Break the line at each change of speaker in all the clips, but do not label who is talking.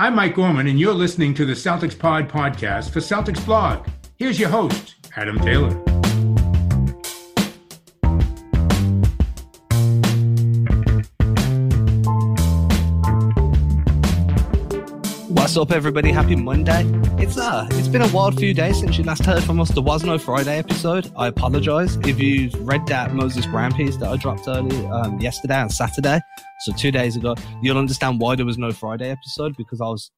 I'm Mike Gorman, and you're listening to the Celtics Pod podcast for Celtics Blog. Here's your host, Adam Taylor.
What's up, everybody? Happy Monday. It's uh, it's been a wild few days since you last heard from us. There was no Friday episode. I apologize if you've read that Moses Brown piece that I dropped early um, yesterday and Saturday. So two days ago, you'll understand why there was no Friday episode because I was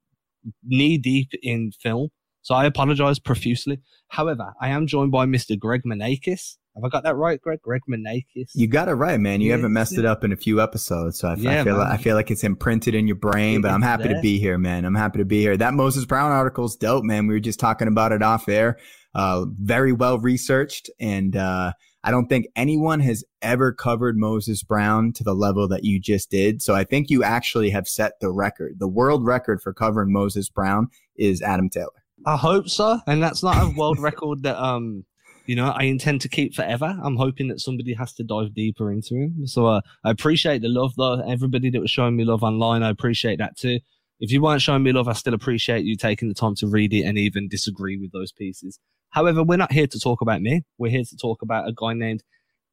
knee deep in film. So I apologize profusely. However, I am joined by Mr. Greg Manakis. Have I got that right, Greg? Greg Manakis.
You got it right, man. You yeah, haven't messed it up in a few episodes, so I, yeah, I feel like, I feel like it's imprinted in your brain. But I'm happy there. to be here, man. I'm happy to be here. That Moses Brown article is dope, man. We were just talking about it off air. Uh, very well researched, and uh, I don't think anyone has ever covered Moses Brown to the level that you just did. So I think you actually have set the record. The world record for covering Moses Brown is Adam Taylor.
I hope so, and that's not a world record that um you know, I intend to keep forever. I'm hoping that somebody has to dive deeper into him. So uh, I appreciate the love, though. Everybody that was showing me love online, I appreciate that too. If you weren't showing me love, I still appreciate you taking the time to read it and even disagree with those pieces. However, we're not here to talk about me. We're here to talk about a guy named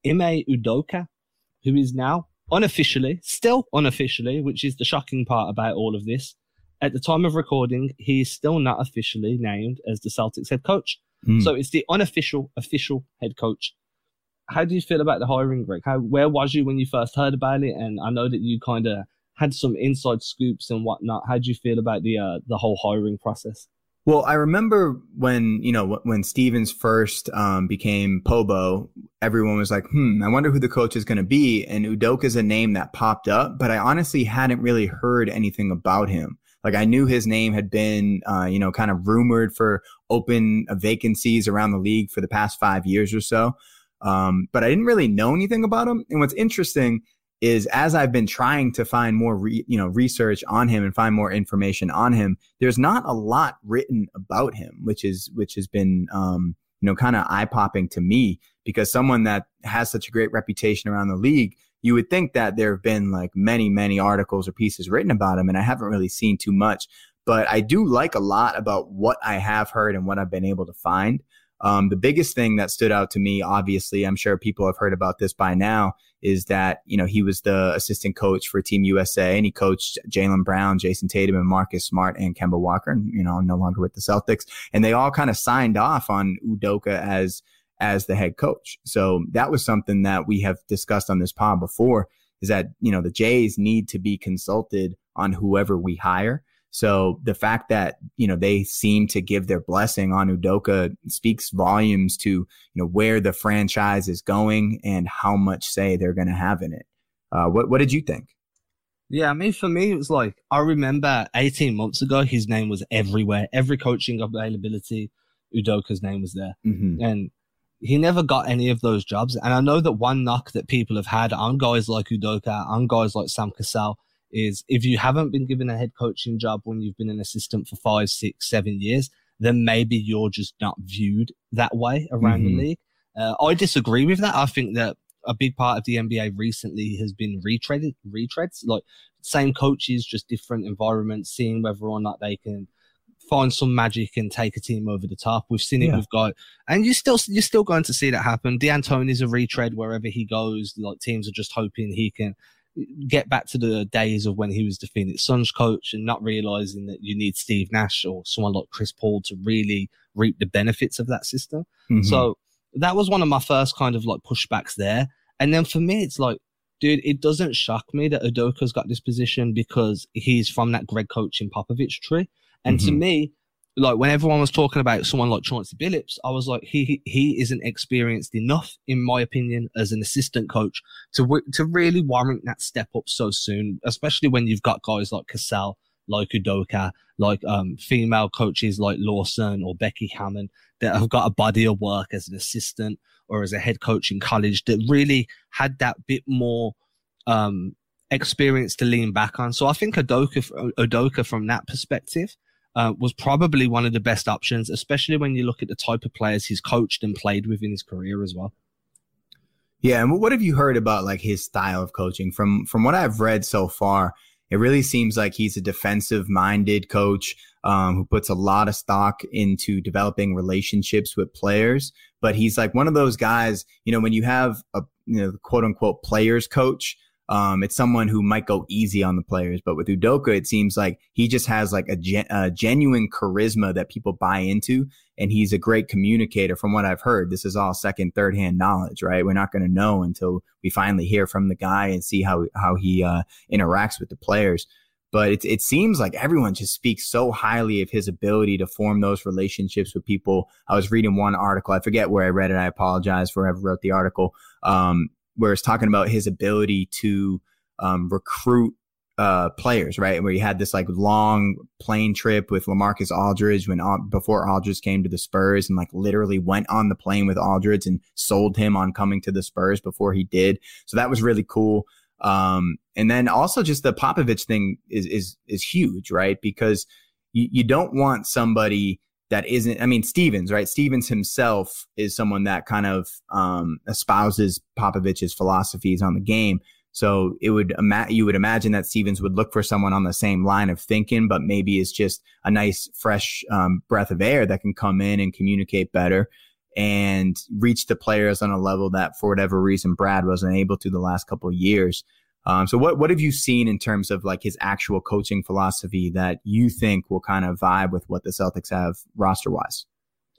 Ime Udoka, who is now unofficially, still unofficially, which is the shocking part about all of this. At the time of recording, he is still not officially named as the Celtics head coach. Mm. So it's the unofficial, official head coach. How do you feel about the hiring, Greg? How where was you when you first heard about it? And I know that you kind of had some inside scoops and whatnot. How do you feel about the uh, the whole hiring process?
Well, I remember when you know when Stevens first um, became Pobo, everyone was like, "Hmm, I wonder who the coach is going to be." And Udoka is a name that popped up, but I honestly hadn't really heard anything about him. Like I knew his name had been, uh, you know, kind of rumored for open vacancies around the league for the past five years or so. Um, but I didn't really know anything about him. And what's interesting is as I've been trying to find more, re, you know, research on him and find more information on him, there's not a lot written about him, which is, which has been, um, you know, kind of eye popping to me because someone that has such a great reputation around the league you would think that there have been like many, many articles or pieces written about him, and I haven't really seen too much. But I do like a lot about what I have heard and what I've been able to find. Um, the biggest thing that stood out to me, obviously, I'm sure people have heard about this by now, is that you know he was the assistant coach for Team USA and he coached Jaylen Brown, Jayson Tatum, and Marcus Smart and Kemba Walker, and you know no longer with the Celtics, and they all kind of signed off on Udoka as as the head coach. So that was something that we have discussed on this pod before is that, you know, the Jays need to be consulted on whoever we hire. So the fact that, you know, they seem to give their blessing on Udoka speaks volumes to, you know, where the franchise is going and how much say they're going to have in it. Uh, what, what did you think?
Yeah, I mean, for me, it was like, I remember 18 months ago, his name was everywhere. Every coaching availability, Udoka's name was there. Mm-hmm. And he never got any of those jobs. And I know that one knock that people have had on guys like Udoka, on guys like Sam Cassell, is if you haven't been given a head coaching job when you've been an assistant for five, six, seven years, then maybe you're just not viewed that way around mm-hmm. the league. Uh, I disagree with that. I think that a big part of the NBA recently has been retreaded, retreads, like same coaches, just different environments, seeing whether or not they can find some magic and take a team over the top. We've seen it yeah. We've got, and you're still you're still going to see that happen. D'Antoni's a retread wherever he goes. Like teams are just hoping he can get back to the days of when he was the Phoenix Suns coach and not realizing that you need Steve Nash or someone like Chris Paul to really reap the benefits of that system. Mm-hmm. So that was one of my first kind of like pushbacks there. And then for me, it's like, dude, it doesn't shock me that Udoka's got this position because he's from that Greg coaching Popovich tree. And mm-hmm. to me, like when everyone was talking about someone like Chauncey Billups, I was like, he he isn't experienced enough, in my opinion, as an assistant coach to to really warrant that step up so soon. Especially when you've got guys like Cassell, like Udoka, like um, female coaches like Lawson or Becky Hammon that have got a body of work as an assistant or as a head coach in college that really had that bit more um, experience to lean back on. So I think Udoka, Udoka from that perspective uh, was probably one of the best options, especially when you look at the type of players he's coached and played with in his career as well.
Yeah, and what have you heard about like his style of coaching? From from what I've read so far, It really seems like he's a defensive minded coach um, who puts a lot of stock into developing relationships with players. But he's like one of those guys, you know, when you have a you know quote unquote players coach um, it's someone who might go easy on the players, but with Udoka, it seems like he just has like a, gen- a, genuine charisma that people buy into, and he's a great communicator. From what I've heard, this is all second, third hand knowledge, right? We're not going to know until we finally hear from the guy and see how how he uh, interacts with the players. But it it seems like everyone just speaks so highly of his ability to form those relationships with people. I was reading one article, I forget where I read it. I apologize for whoever wrote the article. Um, where it's talking about his ability to um, recruit uh, players, right? Where he had this like long plane trip with LaMarcus Aldridge when before Aldridge came to the Spurs and like literally went on the plane with Aldridge and sold him on coming to the Spurs before he did. So that was really cool. Um, and then also just the Popovich thing is is is huge, right? Because you, you don't want somebody that isn't, I mean, Stevens, right? Stevens himself is someone that kind of um, espouses Popovich's philosophies on the game. So it would ima- you would imagine that Stevens would look for someone on the same line of thinking, but maybe it's just a nice fresh um, breath of air that can come in and communicate better and reach the players on a level that for whatever reason Brad wasn't able to the last couple of years. Um, so what what have you seen in terms of like his actual coaching philosophy that you think will kind of vibe with what the Celtics have roster wise?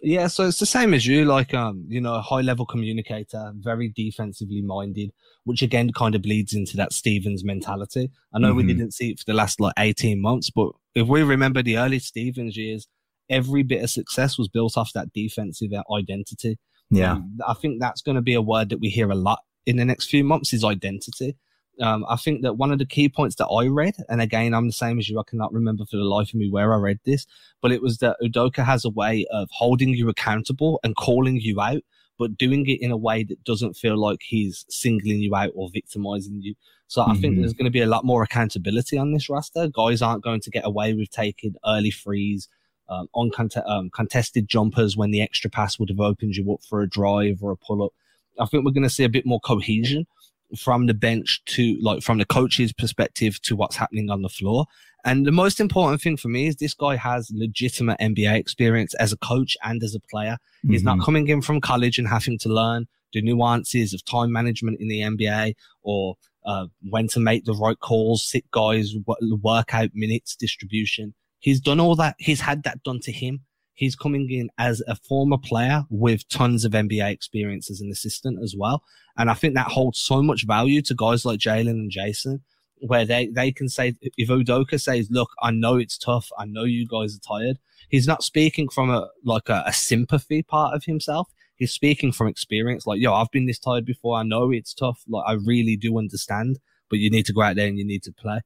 Yeah, so it's the same as you, like um, you know, a high level communicator, very defensively minded, which again kind of bleeds into that Stevens mentality. I know mm-hmm. we didn't see it for the last like 18 months, but if we remember the early Stevens years, every bit of success was built off that defensive identity.
Yeah. Um,
I think that's going to be a word that we hear a lot in the next few months is identity. Um, I think that one of the key points that I read, and again, I'm the same as you, I cannot remember for the life of me where I read this, but it was that Udoka has a way of holding you accountable and calling you out, but doing it in a way that doesn't feel like he's singling you out or victimizing you. So mm-hmm. I think mm-hmm. there's going to be a lot more accountability on this roster. Guys aren't going to get away with taking early frees, um, on um, contested jumpers when the extra pass would have opened you up for a drive or a pull up. I think we're going to see a bit more cohesion from the bench to like from the coach's perspective to what's happening on the floor. And the most important thing for me is this guy has legitimate NBA experience as a coach and as a player. Mm-hmm. He's not mm-hmm. coming in from college and having to learn the nuances of time management in the NBA or uh, when to make the right calls, sit guys, workout minutes distribution. He's done all that. He's had that done to him. He's coming in as a former player with tons of NBA experience as an assistant as well. And I think that holds so much value to guys like Jaylen and Jayson, where they, they can say, if Udoka says, look, I know it's tough. I know you guys are tired. He's not speaking from a, like a, a sympathy part of himself. He's speaking from experience. Like, yo, I've been this tired before. I know it's tough. Like, I really do understand, but you need to go out there and you need to play.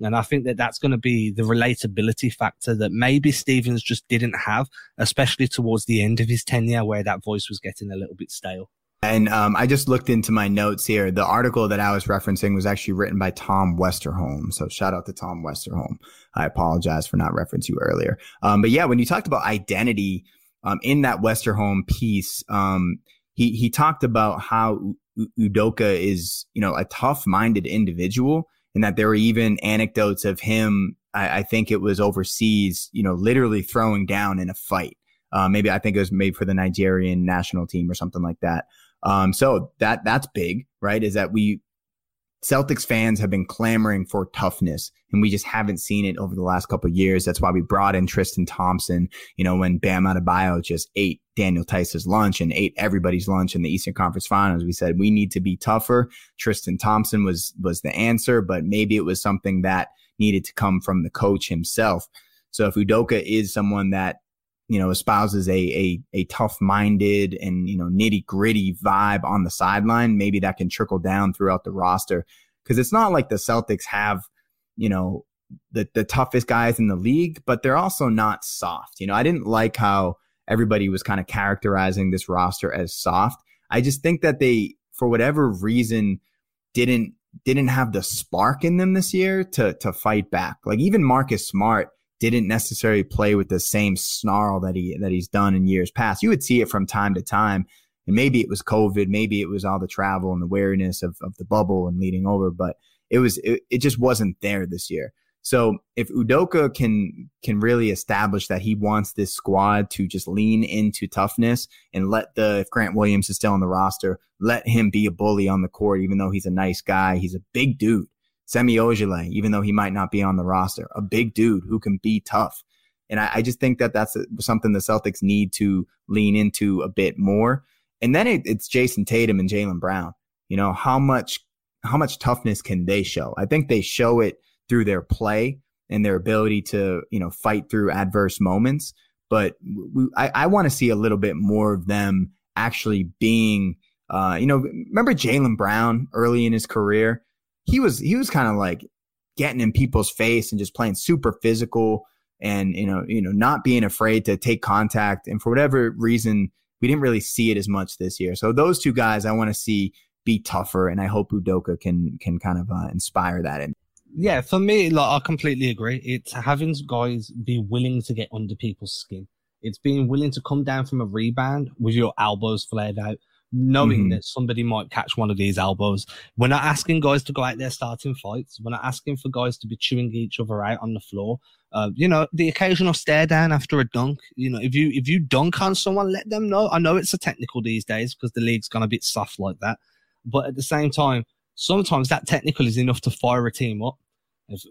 And I think that that's going to be the relatability factor that maybe Stevens just didn't have, especially towards the end of his tenure where that voice was getting a little bit stale.
And um, I just looked into my notes here. The article that I was referencing was actually written by Tom Westerholm. So shout out to Tom Westerholm. I apologize for not referencing you earlier. Um, but yeah, when you talked about identity um, in that Westerholm piece, um, he he talked about how Udoka is you know a tough minded individual and that there were even anecdotes of him. I, I think it was overseas, you know, literally throwing down in a fight. Uh, maybe I think it was made for the Nigerian national team or something like that. Um, so that that's big, right? Is that we Celtics fans have been clamoring for toughness, and we just haven't seen it over the last couple of years. That's why we brought in Tristan Thompson. You know, when Bam Adebayo just ate Daniel Theis's lunch and ate everybody's lunch in the Eastern Conference Finals, we said we need to be tougher. Tristan Thompson was was the answer, but maybe it was something that needed to come from the coach himself. So if Udoka is someone that you know, espouses a a, a tough minded and you know nitty gritty vibe on the sideline, maybe that can trickle down throughout the roster. Because it's not like the Celtics have, you know, the the toughest guys in the league, but they're also not soft. You know, I didn't like how everybody was kind of characterizing this roster as soft. I just think that they, for whatever reason, didn't didn't have the spark in them this year to to fight back. Like even Marcus Smart didn't necessarily play with the same snarl that he that he's done in years past. You would see it from time to time, and maybe it was COVID, maybe it was all the travel and the wariness of of the bubble and leading over, but it was it, it just wasn't there this year. So if Udoka can can really establish that he wants this squad to just lean into toughness and let the if Grant Williams is still on the roster, let him be a bully on the court, even though he's a nice guy. He's a big dude. Semi Ojeleye, even though he might not be on the roster, a big dude who can be tough. And I, I just think that that's something the Celtics need to lean into a bit more. And then it, it's Jayson Tatum and Jaylen Brown. You know how much how much toughness can they show? I think they show it through their play and their ability to you know fight through adverse moments. But we, I, I want to see a little bit more of them actually being. Uh, you know, remember Jaylen Brown early in his career? He was he was kind of like getting in people's face and just playing super physical and you know you know not being afraid to take contact. And for whatever reason we didn't really see it as much this year. So those two guys i want to see be tougher and i hope udoka can can kind of uh, inspire that in.
Yeah for me like i completely agree. It's having guys be willing to get under people's skin. It's being willing to come down from a rebound with your elbows flared out knowing mm-hmm. that somebody might catch one of these elbows. We're not asking guys to go out there starting fights. We're not asking for guys to be chewing each other out on the floor. Uh, you know, the occasional stare down after a dunk. You know, if you if you dunk on someone, let them know. I know it's a technical these days because the league's gone a bit soft like that. But at the same time, sometimes that technical is enough to fire a team up,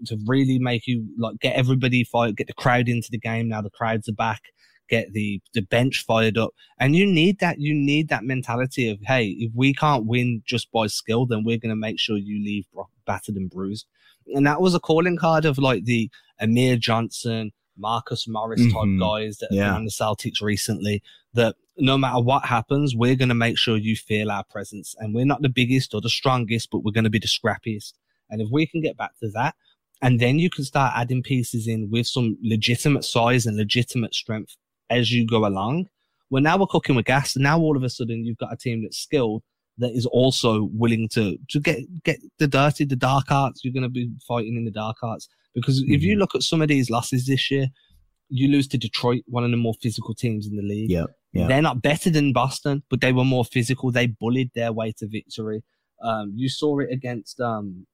to really make you like get everybody fight, get the crowd into the game. Now the crowds are back get the the bench fired up. And you need that. You need that mentality of hey, if we can't win just by skill, then we're going to make sure you leave battered and bruised. And that was a calling card of like the Amir Johnson, Marcus Morris type mm-hmm. guys that have yeah. been on the Celtics recently. That no matter what happens, we're going to make sure you feel our presence. And we're not the biggest or the strongest, but we're going to be the scrappiest. And if we can get back to that, and then you can start adding pieces in with some legitimate size and legitimate strength as you go along. Well, now we're cooking with gas. Now all of a sudden you've got a team that's skilled that is also willing to to get get the dirty, the dark arts. You're going to be fighting in the dark arts because mm-hmm. if you mm-hmm. look at some of these losses this year, you lose to Detroit, one of the more physical teams in the league.
Yeah, yeah.
They're not better than Boston, but they were more physical. They bullied their way to victory. Um, you saw it against um,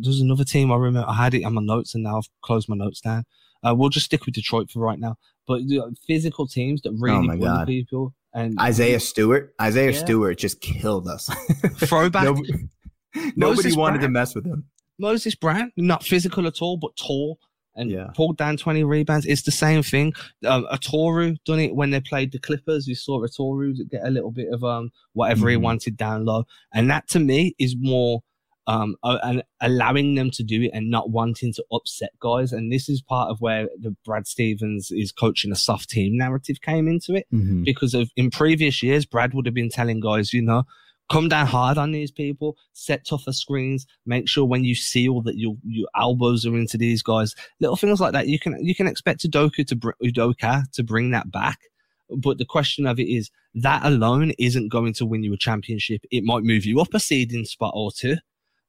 there's another team I remember. I had it on my notes, and now I've closed my notes down. Uh, we'll just stick with Detroit for right now. But physical teams that really oh bully people. And
Isaiah Stewart, Isaiah yeah. Stewart just killed us.
Throwback.
nobody, nobody wanted to mess with him.
Moses Brown, not physical at all, but tall and yeah. pulled down 20 rebounds. It's the same thing. Um, Oturu done it when they played the Clippers. You saw Oturu get a little bit of um whatever mm-hmm. he wanted down low. And that to me is more um, and allowing them to do it and not wanting to upset guys. And this is part of where the Brad Stevens is coaching a soft team narrative came into it mm-hmm. because of in previous years, Brad would have been telling guys, you know, come down hard on these people, set tougher screens, make sure when you seal that your your elbows are into these guys, little things like that. You can you can expect Udoka to Udoka to bring that back. But the question of it is that alone isn't going to win you a championship. It might move you up a seeding spot or two,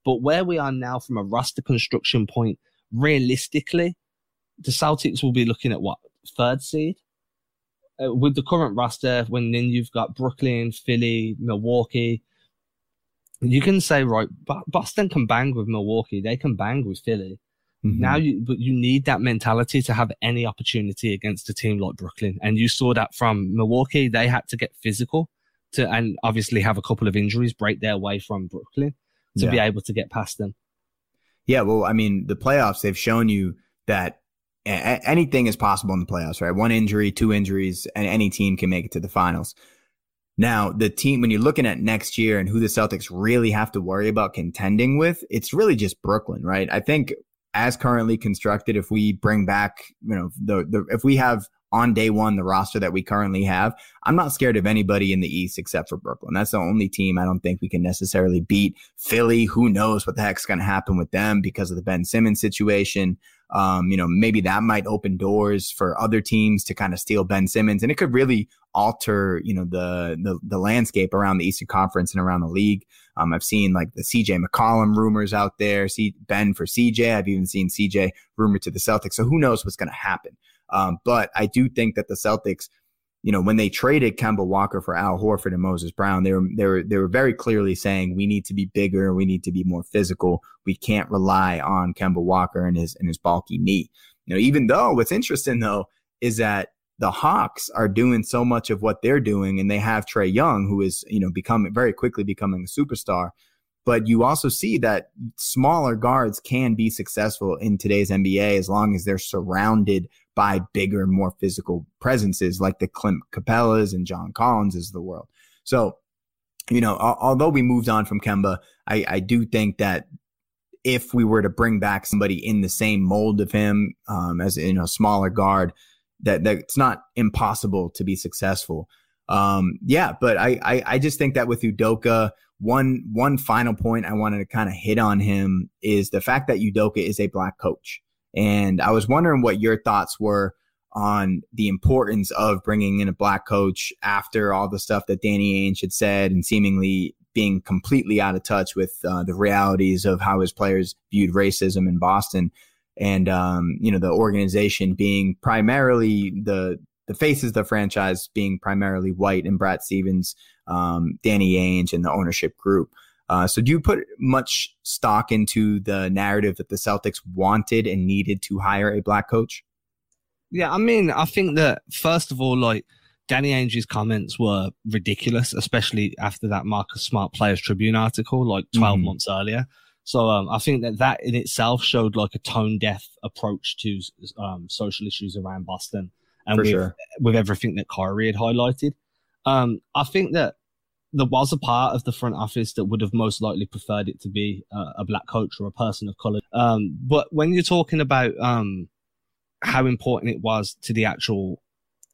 but where we are now from a roster construction point, realistically, the Celtics will be looking at what third seed uh, with the current roster. When then you've got Brooklyn, Philly, Milwaukee. You can say right, Boston can bang with Milwaukee. They can bang with Philly. Mm-hmm. Now you, but you need that mentality to have any opportunity against a team like Brooklyn. And you saw that from Milwaukee. They had to get physical to, and obviously have a couple of injuries break their way from Brooklyn to yeah. be able to get past them.
Yeah, well, I mean, the playoffs they've shown you that a- anything is possible in the playoffs, right? One injury, two injuries, and any team can make it to the finals. Now, the team, when you're looking at next year and who the Celtics really have to worry about contending with, it's really just Brooklyn, right? I think as currently constructed, if we bring back, you know, the, the if we have on day one the roster that we currently have, I'm not scared of anybody in the East except for Brooklyn. That's the only team I don't think we can necessarily beat. Philly, who knows what the heck's going to happen with them because of the Ben Simmons situation. Um, you know, maybe that might open doors for other teams to kind of steal Ben Simmons, and it could really alter, you know, the the, the landscape around the Eastern Conference and around the league. Um, I've seen like the CJ McCollum rumors out there, see Ben for CJ. I've even seen CJ rumored to the Celtics. So who knows what's going to happen? Um, but I do think that the Celtics, you know, when they traded Kemba Walker for Al Horford and Moses Brown, they were they were they were very clearly saying we need to be bigger, we need to be more physical. We can't rely on Kemba Walker and his and his bulky knee. You know, even though what's interesting though is that the Hawks are doing so much of what they're doing, and they have Trae Young, who is you know becoming very quickly becoming a superstar. But you also see that smaller guards can be successful in today's NBA as long as they're surrounded by bigger, more physical presences like the Clint Capelas and John Collinses of the world. So, you know, although we moved on from Kemba, I, I do think that if we were to bring back somebody in the same mold of him um, as in a smaller guard, that it's not impossible to be successful. Um, yeah, but I, I, I just think that with Udoka, one one final point I wanted to kind of hit on him is the fact that Udoka is a black coach. And I was wondering what your thoughts were on the importance of bringing in a black coach after all the stuff that Danny Ainge had said and seemingly being completely out of touch with uh, the realities of how his players viewed racism in Boston. And, um, you know, the organization being primarily the, the faces of the franchise being primarily white and Brad Stevens, um, Danny Ainge and the ownership group. Uh, so do you put much stock into the narrative that the Celtics wanted and needed to hire a black coach?
Yeah, I mean, I think that first of all, like Danny Ainge's comments were ridiculous, especially after that Marcus Smart Players Tribune article, like 12 mm-hmm. months earlier. So um, I think that that in itself showed like a tone deaf approach to um, social issues around Boston, and with, sure. with everything that Kyrie had highlighted. Um, I think that there was a part of the front office that would have most likely preferred it to be uh, a black coach or a person of color. Um, but when you're talking about um, how important it was to the actual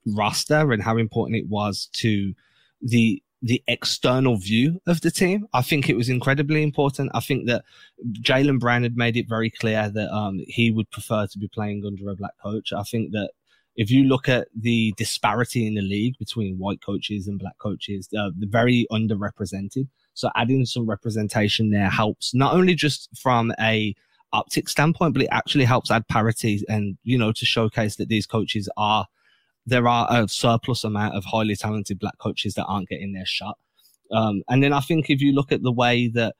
roster and how important it was to the the external view of the team, I think it was incredibly important. I think that Jaylen Brown had made it very clear that um, he would prefer to be playing under a black coach. I think that if you look at the disparity in the league between white coaches and black coaches, uh, they're very underrepresented. So adding some representation there helps not only just from a optic standpoint, but it actually helps add parity and, you know, to showcase that these coaches are, there are a surplus amount of highly talented black coaches that aren't getting their shot. Um, and then I think if you look at the way that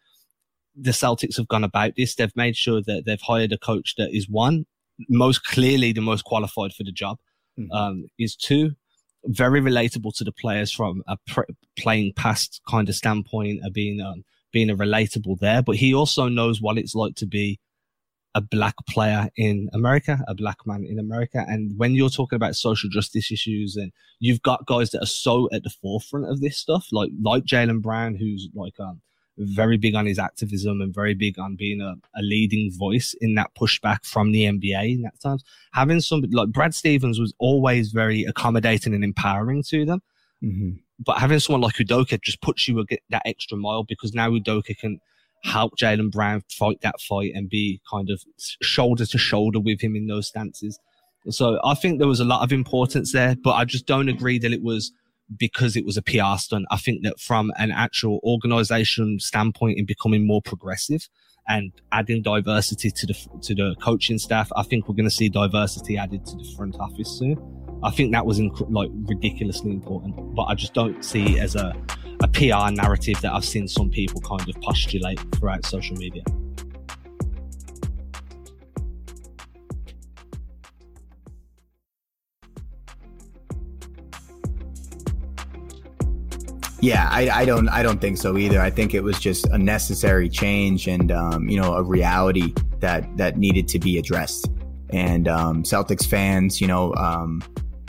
the Celtics have gone about this, they've made sure that they've hired a coach that is one, most clearly the most qualified for the job. Mm-hmm. Um, is two very relatable to the players from a playing past kind of standpoint of being um, being a relatable there. But he also knows what it's like to be a black player in America, a black man in America. And when you're talking about social justice issues and you've got guys that are so at the forefront of this stuff, like like Jaylen Brown, who's like um very big on his activism and very big on being a, a leading voice in that pushback from the NBA in that times. Having somebody like Brad Stevens was always very accommodating and empowering to them. Mm-hmm. But having someone like Udoka just puts you that extra mile because now Udoka can help Jaylen Brown fight that fight and be kind of shoulder to shoulder with him in those stances. So I think there was a lot of importance there, but I just don't agree that it was because it was a PR stunt. I think that from an actual organization standpoint in becoming more progressive and adding diversity to the to the coaching staff, I think we're going to see diversity added to the front office soon. I think that was inc- like ridiculously important, but I just don't see it as a a PR narrative that I've seen some people kind of postulate throughout social media.
Yeah, I, I, don't I don't think so either. I think it was just a necessary change and um, you know a reality that that needed to be addressed. And um, Celtics fans, you know, um,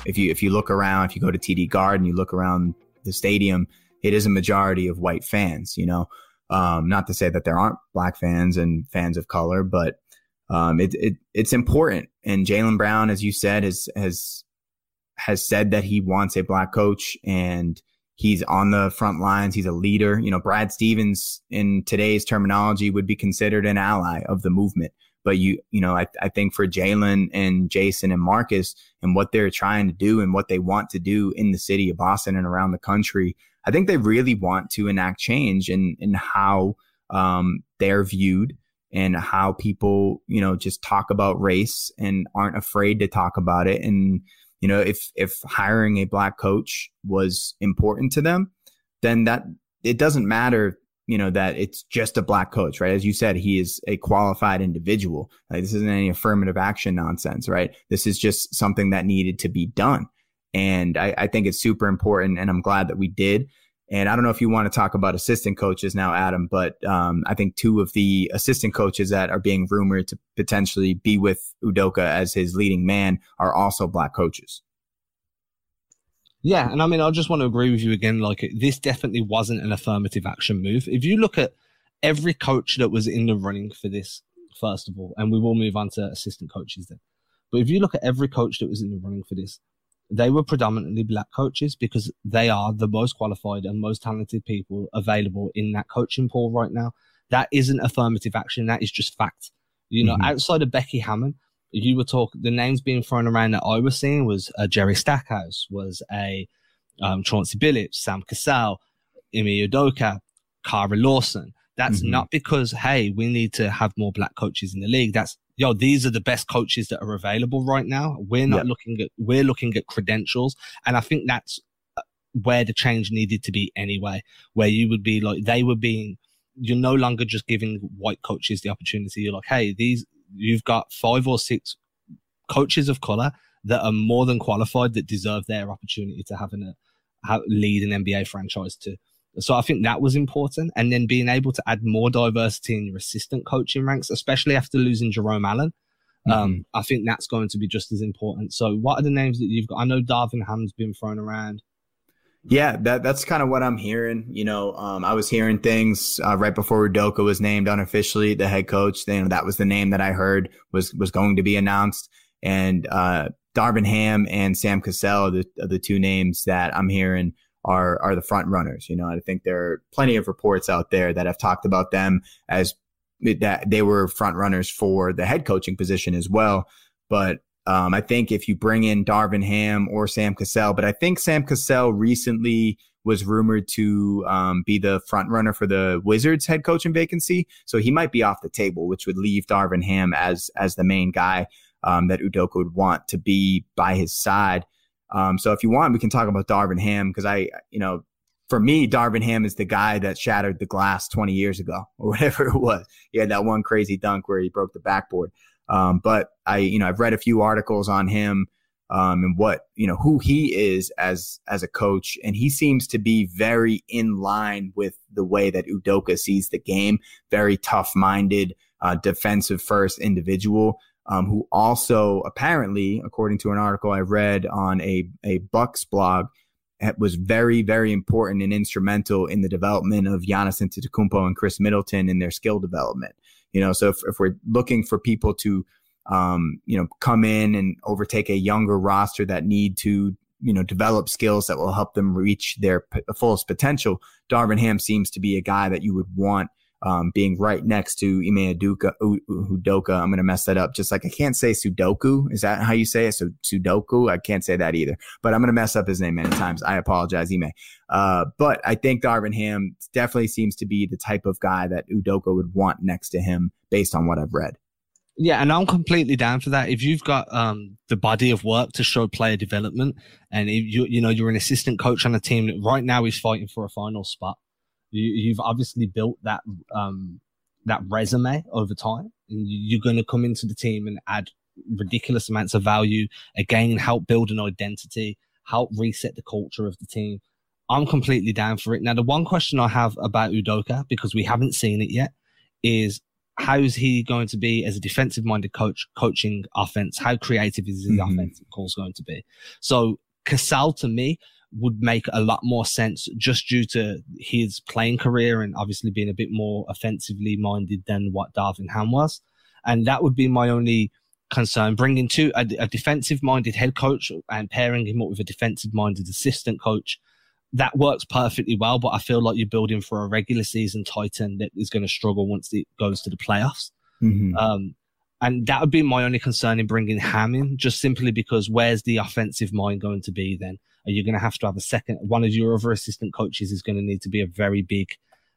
if you if you look around, if you go to TD Garden, you look around the stadium, it is a majority of white fans. You know, um, not to say that there aren't black fans and fans of color, but um, it, it it's important. And Jaylen Brown, as you said, has has has said that he wants a black coach and He's on the front lines. He's a leader. You know, Brad Stevens in today's terminology would be considered an ally of the movement. But you, you know, I, I think for Jaylen and Jayson and Marcus and what they're trying to do and what they want to do in the city of Boston and around the country, I think they really want to enact change in, in how um, they're viewed and how people, you know, just talk about race and aren't afraid to talk about it. And You know, if if hiring a black coach was important to them, then that it doesn't matter you know that it's just a black coach right? As you said he is a qualified individual. Like, this isn't any affirmative action nonsense right? This is just something that needed to be done. And I, I think it's super important and i'm glad that we did and I don't know if you want to talk about assistant coaches now, Adam, but um, I think two of the assistant coaches that are being rumored to potentially be with Udoka as his leading man are also black coaches.
Yeah, and I mean, I just want to agree with you again. Like, this definitely wasn't an affirmative action move. If you look at every coach that was in the running for this, first of all, and we will move on to assistant coaches then. But if you look at every coach that was in the running for this, they were predominantly black coaches because they are the most qualified and most talented people available in that coaching pool right now. That isn't affirmative action. That is just fact. You know, mm-hmm. outside of Becky Hammon, you were talking, the names being thrown around that I was seeing was a Jerry Stackhouse, was a um, Chauncey Billups, Sam Cassell, Ime Udoka, Kara Lawson. That's mm-hmm. not because, hey, we need to have more black coaches in the league. That's, yo, these are the best coaches that are available right now. We're not looking at, we're looking at credentials. And I think that's uh, where the change needed to be anyway, where you would be like, they were being, you're no longer just giving white coaches the opportunity. You're like, hey, these, you've got five or six coaches of color that are more than qualified that deserve their opportunity to have an have, lead an NBA franchise too. So I think that was important. And then being able to add more diversity in your assistant coaching ranks, especially after losing Jerome Allen. Um, mm-hmm. Um, I think that's going to be just as important. So what are the names that you've got? I know Darvin Ham's been thrown around.
Yeah, that that's kind of what I'm hearing. You know, um, I was hearing things uh, right before Udoka was named unofficially the head coach. Then that was the name that I heard was was going to be announced. And uh, Darvin Ham and Sam Cassell the, are the two names that I'm hearing are are the front runners. You know, I think there are plenty of reports out there that have talked about them as that they were front runners for the head coaching position as well. But um, I think if you bring in Darvin Ham or Sam Cassell, but I think Sam Cassell recently was rumored to um, be the front runner for the Wizards head coaching vacancy, so he might be off the table, which would leave Darvin Ham as as the main guy um, that Udoka would want to be by his side. Um, so if you want, we can talk about Darvin Ham because I, you know, for me, Darvin Ham is the guy that shattered the glass 20 years ago or whatever it was. He had that one crazy dunk where he broke the backboard. Um, but I, you know, I've read a few articles on him um, and what you know who he is as as a coach, and he seems to be very in line with the way that Udoka sees the game. Very tough minded, uh, defensive first individual. Um, who also apparently, according to an article I read on a a Bucks blog, was very, very important and instrumental in the development of Giannis Antetokounmpo and Khris Middleton in their skill development. You know, so if, if we're looking for people to, um, you know, come in and overtake a younger roster that need to, you know, develop skills that will help them reach their p- fullest potential, Darvin Ham seems to be a guy that you would want um, being right next to Ime Udoka, Udoka. I'm going to mess that up. Just like I can't say Sudoku. Is that how you say it? So Sudoku. I can't say that either, but I'm going to mess up his name many times. I apologize, Ime. Uh, but I think Darvin Ham definitely seems to be the type of guy that Udoka would want next to him based on what I've read.
Yeah, and I'm completely down for that. If you've got um, the body of work to show player development, and if you you know you're an assistant coach on a team that right now is fighting for a final spot, you, have obviously built that um, that resume over time, and you're going to come into the team and add ridiculous amounts of value again, help build an identity, help reset the culture of the team. I'm completely down for it. Now, the one question I have about Udoka, because we haven't seen it yet, is how is he going to be as a defensive minded coach coaching offense? How creative is his mm-hmm. offensive calls going to be? So Cassell to me would make a lot more sense just due to his playing career and obviously being a bit more offensively minded than what Darvin Ham was. And that would be my only concern. Bringing to a, a defensive minded head coach and pairing him up with a defensive minded assistant coach, that works perfectly well. But I feel like you're building for a regular season Titan that is going to struggle once it goes to the playoffs. Mm-hmm. Um, and that would be my only concern in bringing Ham in, just simply because where's the offensive mind going to be then? Are you going to have to have a second? One of your other assistant coaches is going to need to be a very big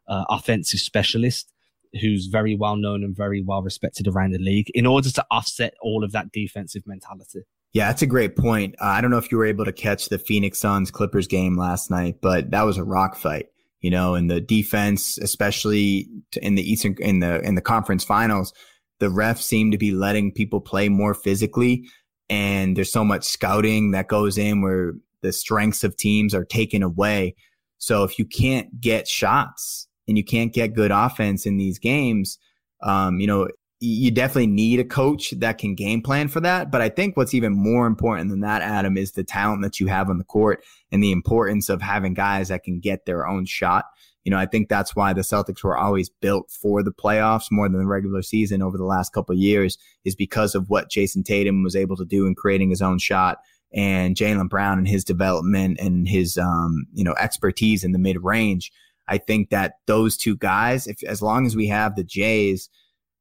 uh, offensive specialist who's very well known and very well respected around the league in order to offset all of that defensive mentality.
Yeah, that's a great point. Uh, I don't know if you were able to catch the Phoenix Suns Clippers game last night, but that was a rock fight, you know, and the defense, especially in the Eastern, in the, in the conference finals, the refs seem to be letting people play more physically. And there's so much scouting that goes in where the strengths of teams are taken away. So if you can't get shots and you can't get good offense in these games, um, you know, you definitely need a coach that can game plan for that. But I think what's even more important than that, Adam, is the talent that you have on the court and the importance of having guys that can get their own shot. You know, I think that's why the Celtics were always built for the playoffs more than the regular season over the last couple of years is because of what Jayson Tatum was able to do in creating his own shot and Jaylen Brown and his development and his, um, you know, expertise in the mid range. I think that those two guys, if as long as we have the Jays,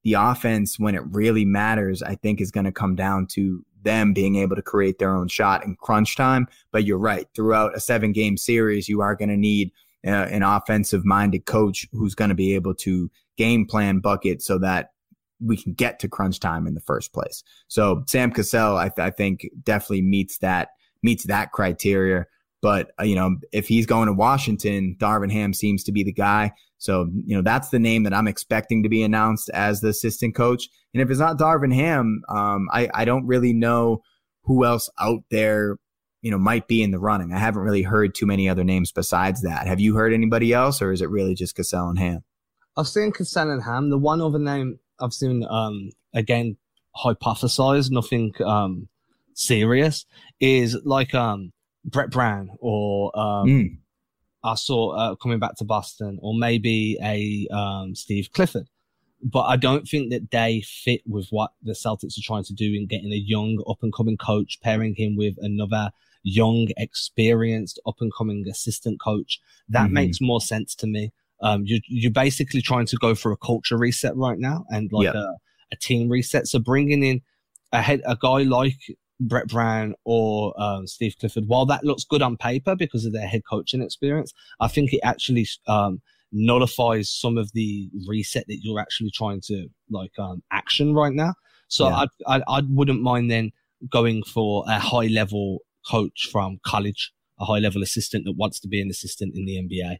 the offense, when it really matters, I think is going to come down to them being able to create their own shot in crunch time. But you're right. Throughout a seven game series, you are going to need uh, an offensive minded coach who's going to be able to game plan bucket so that we can get to crunch time in the first place. So Sam Cassell, I, th- I think definitely meets that, meets that criteria. But, uh, you know, if he's going to Washington, Darvin Ham seems to be the guy. So, you know, that's the name that I'm expecting to be announced as the assistant coach. And if it's not Darvin Ham, um, I, I don't really know who else out there, you know, might be in the running. I haven't really heard too many other names besides that. Have you heard anybody else or is it really just Cassell and Ham?
I've seen Cassell and Ham. The one other name I've seen, um, again, hypothesized, nothing, um, serious is like, um, Brett Brown or, um, mm I saw uh, coming back to Boston, or maybe a um, Steve Clifford. But I don't think that they fit with what the Celtics are trying to do in getting a young, up and coming coach, pairing him with another young, experienced, up and coming assistant coach. That mm-hmm. makes more sense to me. Um, you, you're basically trying to go for a culture reset right now and like yep. a, a team reset. So bringing in a head, a guy like Brett Brown or um, Steve Clifford, while that looks good on paper because of their head coaching experience, I think it actually um, nullifies some of the reset that you're actually trying to like um, action right now. So yeah. I, I, I wouldn't mind then going for a high level coach from college, a high level assistant that wants to be an assistant in the NBA.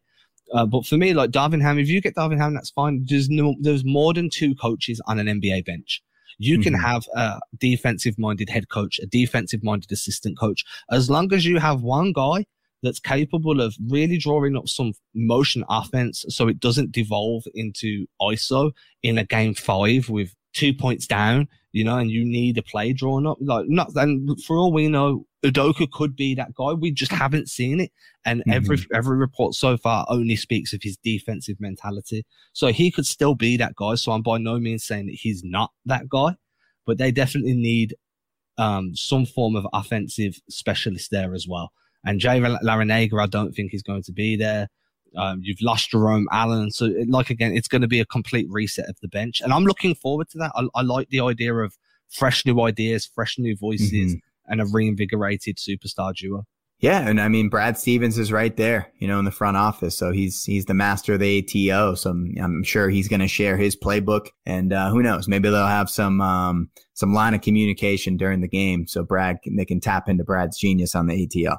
Uh, but for me, like Darvin Ham, if you get Darvin Ham, that's fine. There's no, there's more than two coaches on an NBA bench. You can mm-hmm. have a defensive minded head coach, a defensive minded assistant coach, as long as you have one guy that's capable of really drawing up some motion offense so it doesn't devolve into ISO in a game five with two points down, you know, and you need a play drawn up. Like, not, and for all we know, Udoka could be that guy. We just haven't seen it. And mm-hmm. every every report so far only speaks of his defensive mentality. So he could still be that guy. So I'm by no means saying that he's not that guy, but they definitely need um, some form of offensive specialist there as well. And Jay Larranaga, I don't think he's going to be there. Um, you've lost Jerome Allen. So, like, again, it's going to be a complete reset of the bench. And I'm looking forward to that. I, I like the idea of fresh new ideas, fresh new voices. Mm-hmm and a reinvigorated superstar duo.
Yeah, and I mean Brad Stevens is right there, you know, in the front office. So he's he's the master of the ATO. So I'm, I'm sure he's going to share his playbook, and uh, who knows, maybe they'll have some um, some line of communication during the game, so Brad they can tap into Brad's genius on the ATO.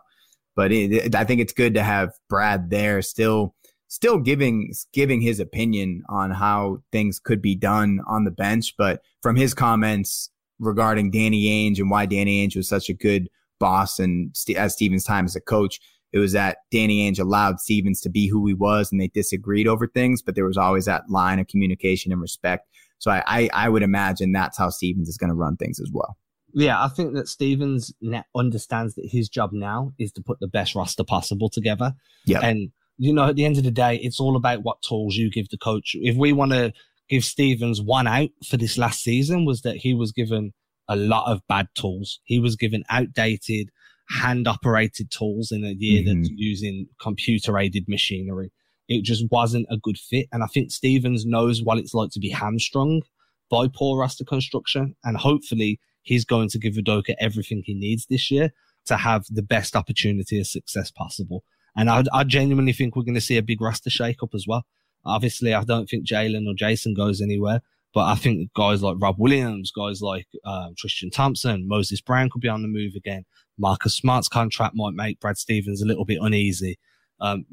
But it, I think it's good to have Brad there, still still giving giving his opinion on how things could be done on the bench. But from his comments, regarding Danny Ainge and why Danny Ainge was such a good boss and st- as Stevens' time as a coach. It was that Danny Ainge allowed Stevens to be who he was and they disagreed over things, but there was always that line of communication and respect. So I, I, I would imagine that's how Stevens is going to run things as well.
Yeah, I think that Stevens understands that his job now is to put the best roster possible together.
Yeah.
And, you know, at the end of the day, it's all about what tools you give the coach. If we want to give Stevens one out for this last season was that he was given a lot of bad tools. He was given outdated, hand operated tools in a year mm-hmm. that's using computer aided machinery. It just wasn't a good fit. And I think Stevens knows what it's like to be hamstrung by poor roster construction. And hopefully he's going to give Udoka everything he needs this year to have the best opportunity of success possible. And I, I genuinely think we're going to see a big roster shake up as well. Obviously, I don't think Jaylen or Jayson goes anywhere, But I think guys like Rob Williams, guys like uh, Tristan Thompson, Moses Brown could be on the move again. Marcus Smart's contract might make Brad Stevens a little bit uneasy. Um,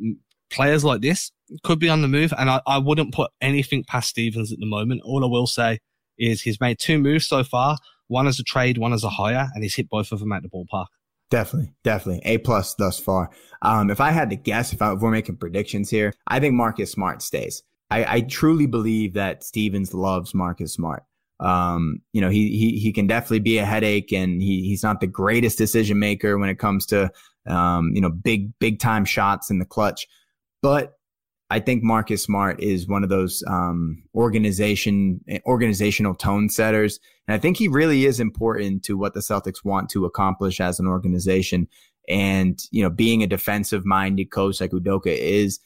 players like this could be on the move, and I, I wouldn't put anything past Stevens at the moment. All I will say is he's made two moves so far, one as a trade, one as a hire, and he's hit both of them at the ballpark.
Definitely, definitely a plus thus far. Um, if I had to guess, if, I, if we're making predictions here, I think Marcus Smart stays. I, I truly believe that Stevens loves Marcus Smart. Um, you know, he, he, he can definitely be a headache and he, he's not the greatest decision maker when it comes to, um, you know, big, big time shots in the clutch. But I think Marcus Smart is one of those, um, organization, organizational tone setters. And I think he really is important to what the Celtics want to accomplish as an organization. And, you know, being a defensive minded coach like Udoka is,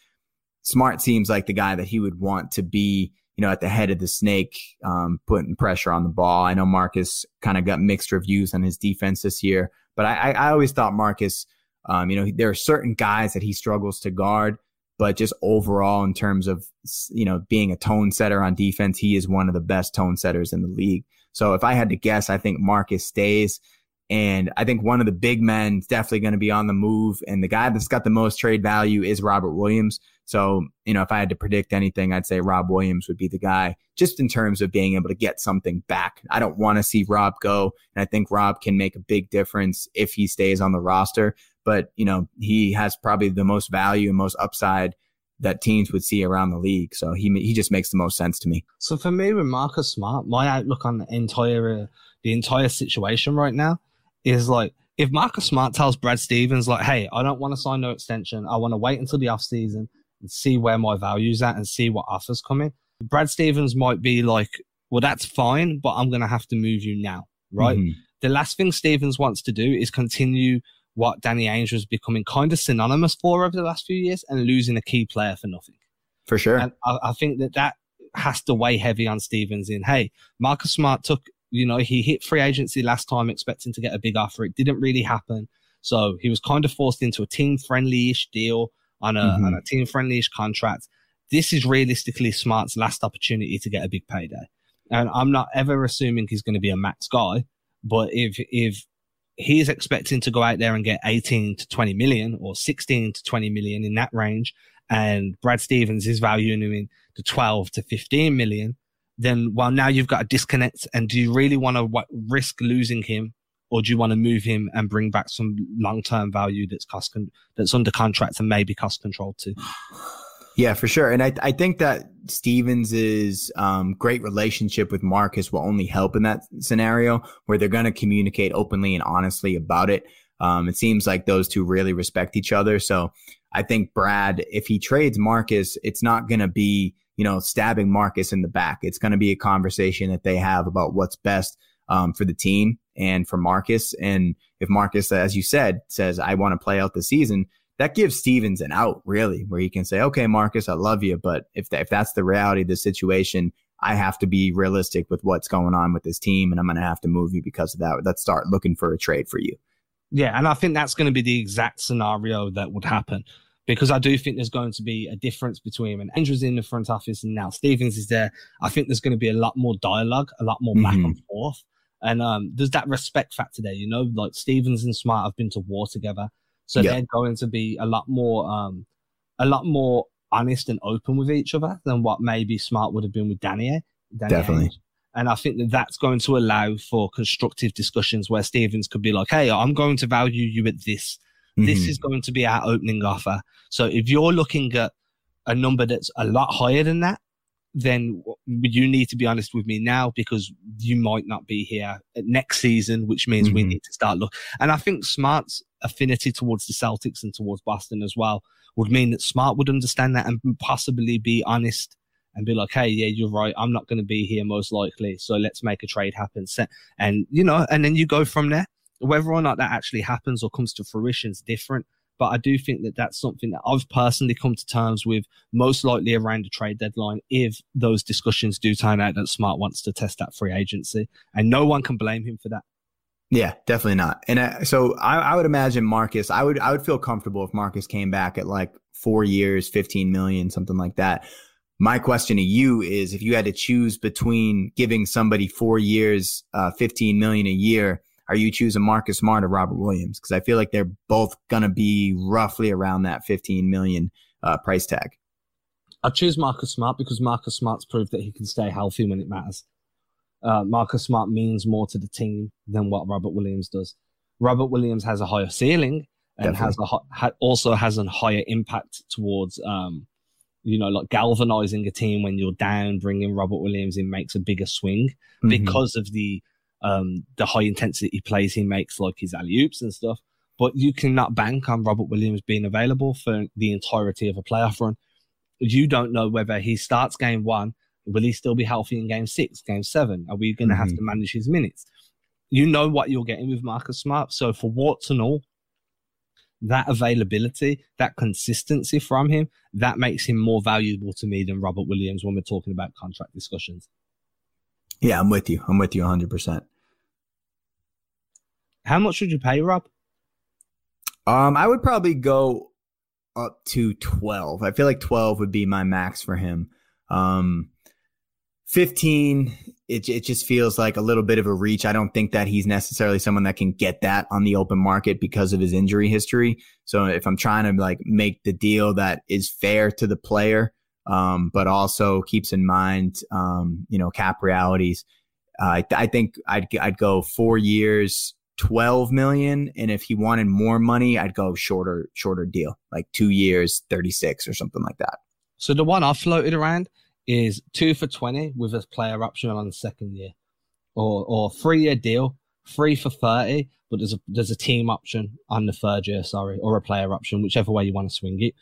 Smart seems like the guy that he would want to be, you know, at the head of the snake, um, putting pressure on the ball. I know Marcus kind of got mixed reviews on his defense this year, but I, I always thought Marcus, um, you know, there are certain guys that he struggles to guard, but just overall in terms of, you know, being a tone setter on defense, he is one of the best tone setters in the league. So if I had to guess, I think Marcus stays. And I think one of the big men is definitely going to be on the move. And the guy that's got the most trade value is Robert Williams. So, you know, if I had to predict anything, I'd say Rob Williams would be the guy just in terms of being able to get something back. I don't want to see Rob go. And I think Rob can make a big difference if he stays on the roster. But, you know, he has probably the most value and most upside that teams would see around the league. So he he just makes the most sense to me.
So for me, with Marcus Smart, my outlook on the entire uh, the entire situation right now is like if Marcus Smart tells Brad Stevens like, "Hey, I don't want to sign no extension. I want to wait until the off season and see where my value's at and see what offers come in." Brad Stevens might be like, well, that's fine, but I'm going to have to move you now, right? Mm-hmm. The last thing Stevens wants to do is continue what Danny Ainge was becoming kind of synonymous for over the last few years and losing a key player for nothing.
For sure.
And I, I think that that has to weigh heavy on Stevens in, hey, Marcus Smart took, you know, he hit free agency last time expecting to get a big offer. It didn't really happen. So he was kind of forced into a team friendly ish deal on a, mm-hmm. on a team friendly ish contract. This is realistically Smart's last opportunity to get a big payday. And I'm not ever assuming he's going to be a max guy, but if, if he's expecting to go out there and get 18 to 20 million or 16 to 20 million in that range, and Brad Stevens is valuing him in the 12 to 15 million, then well, now you've got a disconnect. And do you really want to risk losing him or do you want to move him and bring back some long term value that's cost con- that's under contract and maybe cost controlled too?
Yeah, for sure. And I, I think that Stevens's um, great relationship with Marcus will only help in that scenario where they're going to communicate openly and honestly about it. Um, it seems like those two really respect each other. So I think Brad, if he trades Marcus, it's not going to be, you know, stabbing Marcus in the back. It's going to be a conversation that they have about what's best um, for the team and for Marcus. And if Marcus, as you said, says, I want to play out the season, that gives Stevens an out, really, where he can say, okay, Marcus, I love you. But if, if that's the reality of the situation, I have to be realistic with what's going on with this team and I'm going to have to move you because of that. Let's start looking for a trade for you.
Yeah. And I think that's going to be the exact scenario that would happen because I do think there's going to be a difference between when Andrews in the front office and now Stevens is there. I think there's going to be a lot more dialogue, a lot more mm-hmm. back and forth. And um, there's that respect factor there, you know, like Stevens and Smart have been to war together. So they're going to be a lot more, um, a lot more honest and open with each other than what maybe Smart would have been with Danny.
Danny Definitely.
And I think that that's going to allow for constructive discussions where Stevens could be like, Hey, I'm going to value you at this. Mm-hmm. This is going to be our opening offer. So if you're looking at a number that's a lot higher than that, then you need to be honest with me now because you might not be here next season, which means mm-hmm. we need to start look. And I think Smart's affinity towards the Celtics and towards Boston as well would mean that Smart would understand that and possibly be honest and be like, Hey, yeah, you're right. I'm not going to be here most likely. So let's make a trade happen. And, you know, and then you go from there. Whether or not that actually happens or comes to fruition is different. But I do think that that's something that I've personally come to terms with most likely around the trade deadline if those discussions do turn out that Smart wants to test that free agency. And no one can blame him for that.
Yeah, definitely not. And uh, so I, I, would imagine Marcus, I would, I would feel comfortable if Marcus came back at like four years, 15 million, something like that. My question to you is if you had to choose between giving somebody four years, uh, 15 million a year, are you choosing Marcus Smart or Robert Williams? Because I feel like they're both to be roughly around that 15 million uh, price tag.
I choose Marcus Smart because Marcus Smart's proved that he can stay healthy when it matters. Uh, Marcus Smart means more to the team than what Robert Williams does. Robert Williams has a higher ceiling and Definitely. has a ha- also has a higher impact towards um, you know, like galvanizing a team when you're down, bringing Robert Williams in makes a bigger swing mm-hmm. because of the um the high intensity plays he makes, like his alley oops and stuff. But you cannot bank on Robert Williams being available for the entirety of a playoff run. You don't know whether he starts game one, will he still be healthy in game six, game seven? Are we going to mm-hmm. have to manage his minutes? You know what you're getting with Marcus Smart. So for warts and all, that availability, that consistency from him, that makes him more valuable to me than Robert Williams when we're talking about contract discussions.
Yeah, I'm with you. I'm with you 100%.
How much would you pay, Rob?
Um, I would probably go up to 12. I feel like 12 would be my max for him. Um, 15 it, it just feels like a little bit of a reach. I don't think that he's necessarily someone that can get that on the open market because of his injury history. So if I'm trying to like make the deal that is fair to the player, um, but also keeps in mind, um, you know, cap realities, uh, I, I think I'd, I'd go four years, 12 million. And if he wanted more money, I'd go shorter, shorter deal, like two years, 36 or something like that.
So the one I floated around is two for 20 with a player option on the second year or, or three year deal, three for 30, but there's a, there's a team option on the third year, sorry, or a player option, whichever way you want to swing it.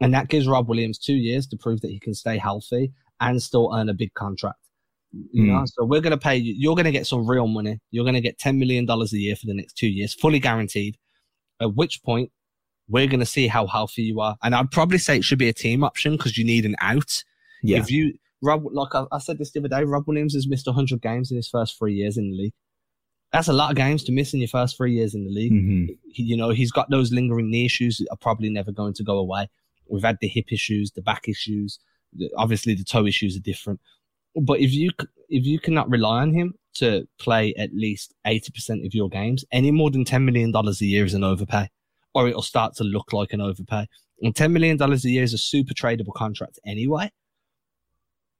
And that gives Rob Williams two years to prove that he can stay healthy and still earn a big contract. You mm. know, so we're going to pay you, you're going to get some real money. You're going to get $10 million a year for the next two years, fully guaranteed. At which point, we're going to see how healthy you are. And I'd probably say it should be a team option because you need an out yeah. If you Rob, like I, I, said this the other day, Rob Williams has missed 100 games in his first three years in the league. That's a lot of games to miss in your first three years in the league. Mm-hmm. He, you know, he's got those lingering knee issues that are probably never going to go away. We've had the hip issues, the back issues. Obviously, the toe issues are different. But if you if you cannot rely on him to play at least 80% of your games, any more than $10 million a year is an overpay, or it'll start to look like an overpay. And $10 million a year is a super tradable contract anyway.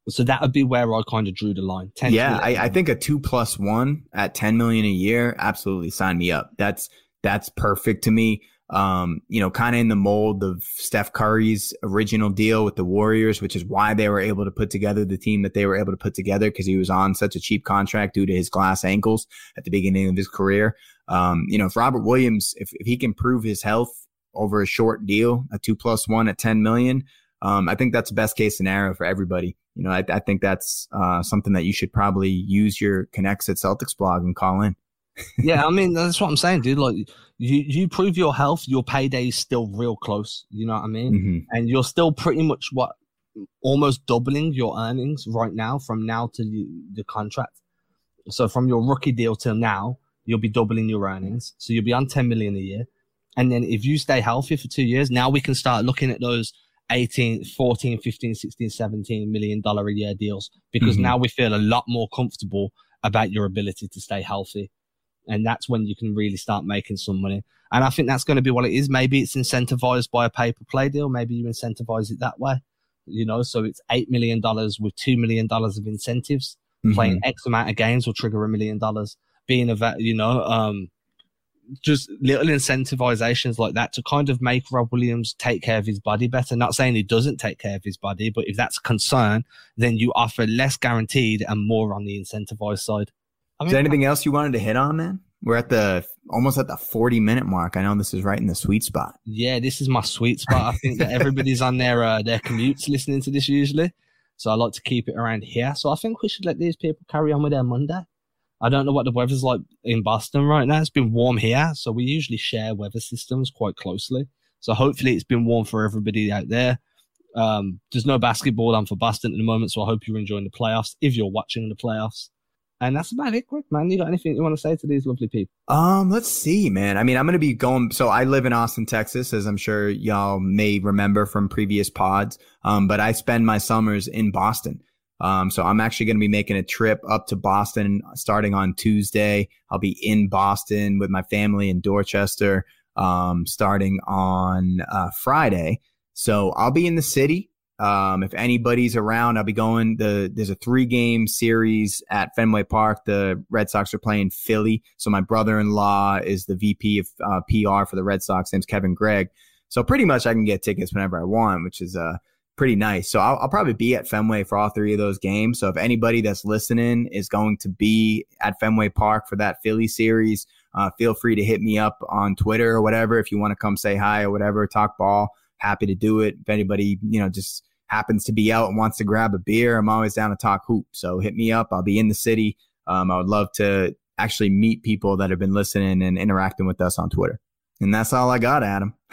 So that would be where I kind of drew the line.
yeah, I, I, think a two plus one at 10 million a year, absolutely sign me up. That's, that's perfect to me. Um, you know, kind of in the mold of Steph Curry's original deal with the Warriors, which is why they were able to put together the team that they were able to put together because he was on such a cheap contract due to his glass ankles at the beginning of his career. Um, you know, if Robert Williams, if, if he can prove his health over a short deal, a two plus one at 10 million, um, I think that's the best case scenario for everybody. You know, I, I think that's uh, something that you should probably use your connects at Celtics blog and call in.
yeah, I mean that's what I'm saying, dude. Like you, you prove your health, your payday is still real close. You know what I mean? Mm-hmm. And you're still pretty much what almost doubling your earnings right now from now to the, the contract. So from your rookie deal till now, you'll be doubling your earnings. So you'll be on 10 million a year. And then if you stay healthy for two years, now we can start looking at those 18, 14, 15, 16, 17 million dollar a year deals because mm-hmm. now we feel a lot more comfortable about your ability to stay healthy. And that's when you can really start making some money. And I think that's going to be what it is. Maybe it's incentivized by a pay per play deal. Maybe you incentivize it that way, you know, so it's $8 million with $2 million of incentives. Mm-hmm. Playing X amount of games will trigger a million dollars. Being a you know, um, just little incentivizations like that to kind of make Rob Williams take care of his body better. Not saying he doesn't take care of his body, but if that's a concern, then you offer less guaranteed and more on the incentivized side.
I mean, is there anything else you wanted to hit on, man? We're at the almost at the 40 minute mark. I know this is right in the sweet spot.
Yeah, this is my sweet spot. I think that everybody's on their uh, their commutes listening to this usually. So I like to keep it around here. So I think we should let these people carry on with their Monday. I don't know what the weather's like in Boston right now. It's been warm here, so we usually share weather systems quite closely. So hopefully it's been warm for everybody out there. Um, there's no basketball on for Boston at the moment, so I hope you're enjoying the playoffs if you're watching the playoffs. And that's about it, quick man. You got anything you want to say to these lovely people?
Um, let's see, man. I mean, I'm gonna be going. So I live in Austin, Texas, as I'm sure y'all may remember from previous pods. Um, but I spend my summers in Boston. Um, so I'm actually going to be making a trip up to Boston starting on Tuesday. I'll be in Boston with my family in Dorchester, um, starting on uh, Friday. So I'll be in the city. Um, if anybody's around, I'll be going. The there's a three game series at Fenway Park. The Red Sox are playing Philly. So my brother in law is the VP of uh, PR for the Red Sox. Name's Kevin Gregg. So pretty much I can get tickets whenever I want, which is uh pretty nice. So I'll, I'll probably be at Fenway for all three of those games. So if anybody that's listening is going to be at Fenway Park for that Philly series, uh, feel free to hit me up on Twitter or whatever if you want to come say hi or whatever, talk ball happy to do it. If anybody, you know, just happens to be out and wants to grab a beer, I'm always down to talk hoop. So hit me up. I'll be in the city. Um, I would love to actually meet people that have been listening and interacting with us on Twitter. And that's all I got, Adam.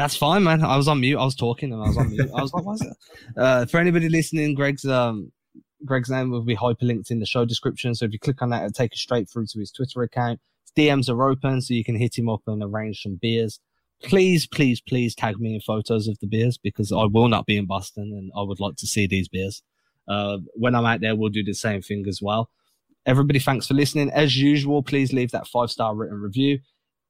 that's fine, man. I was on mute. I was talking and I was on mute. I was like, what's that? Uh, for anybody listening, Greg's um, Gregg's name will be hyperlinked in the show description. So if you click on that, it'll take you straight through to his Twitter account. His DMs are open, so you can hit him up and arrange some beers please, please, please tag me in photos of the beers because I will not be in Boston and I would like to see these beers. Uh, when I'm out there, we'll do the same thing as well. Everybody, thanks for listening. As usual, please leave that five star written review.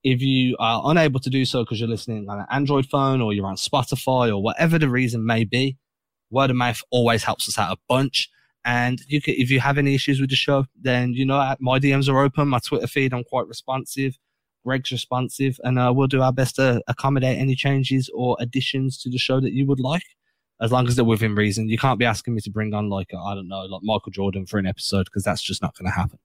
If you are unable to do so because you're listening on an Android phone or you're on Spotify or whatever the reason may be, word of mouth always helps us out a bunch. And you can, if you have any issues with the show, then you know my DMs are open. My Twitter feed, I'm quite responsive. Greg's responsive, and uh, we'll do our best to accommodate any changes or additions to the show that you would like, as long as they're within reason. You can't be asking me to bring on like I don't know, like Michael Jordan for an episode because that's just not going to happen.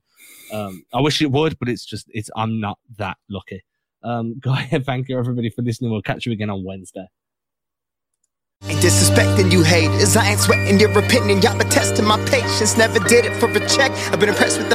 Um, I wish it would, but it's just it's I'm not that lucky. Um, go ahead, thank you everybody for listening. We'll catch you again on Wednesday.
Ain't disrespecting you haters, I ain't sweating your opinion. Y'all been testing my patience, never did it for a check. I've been impressed with the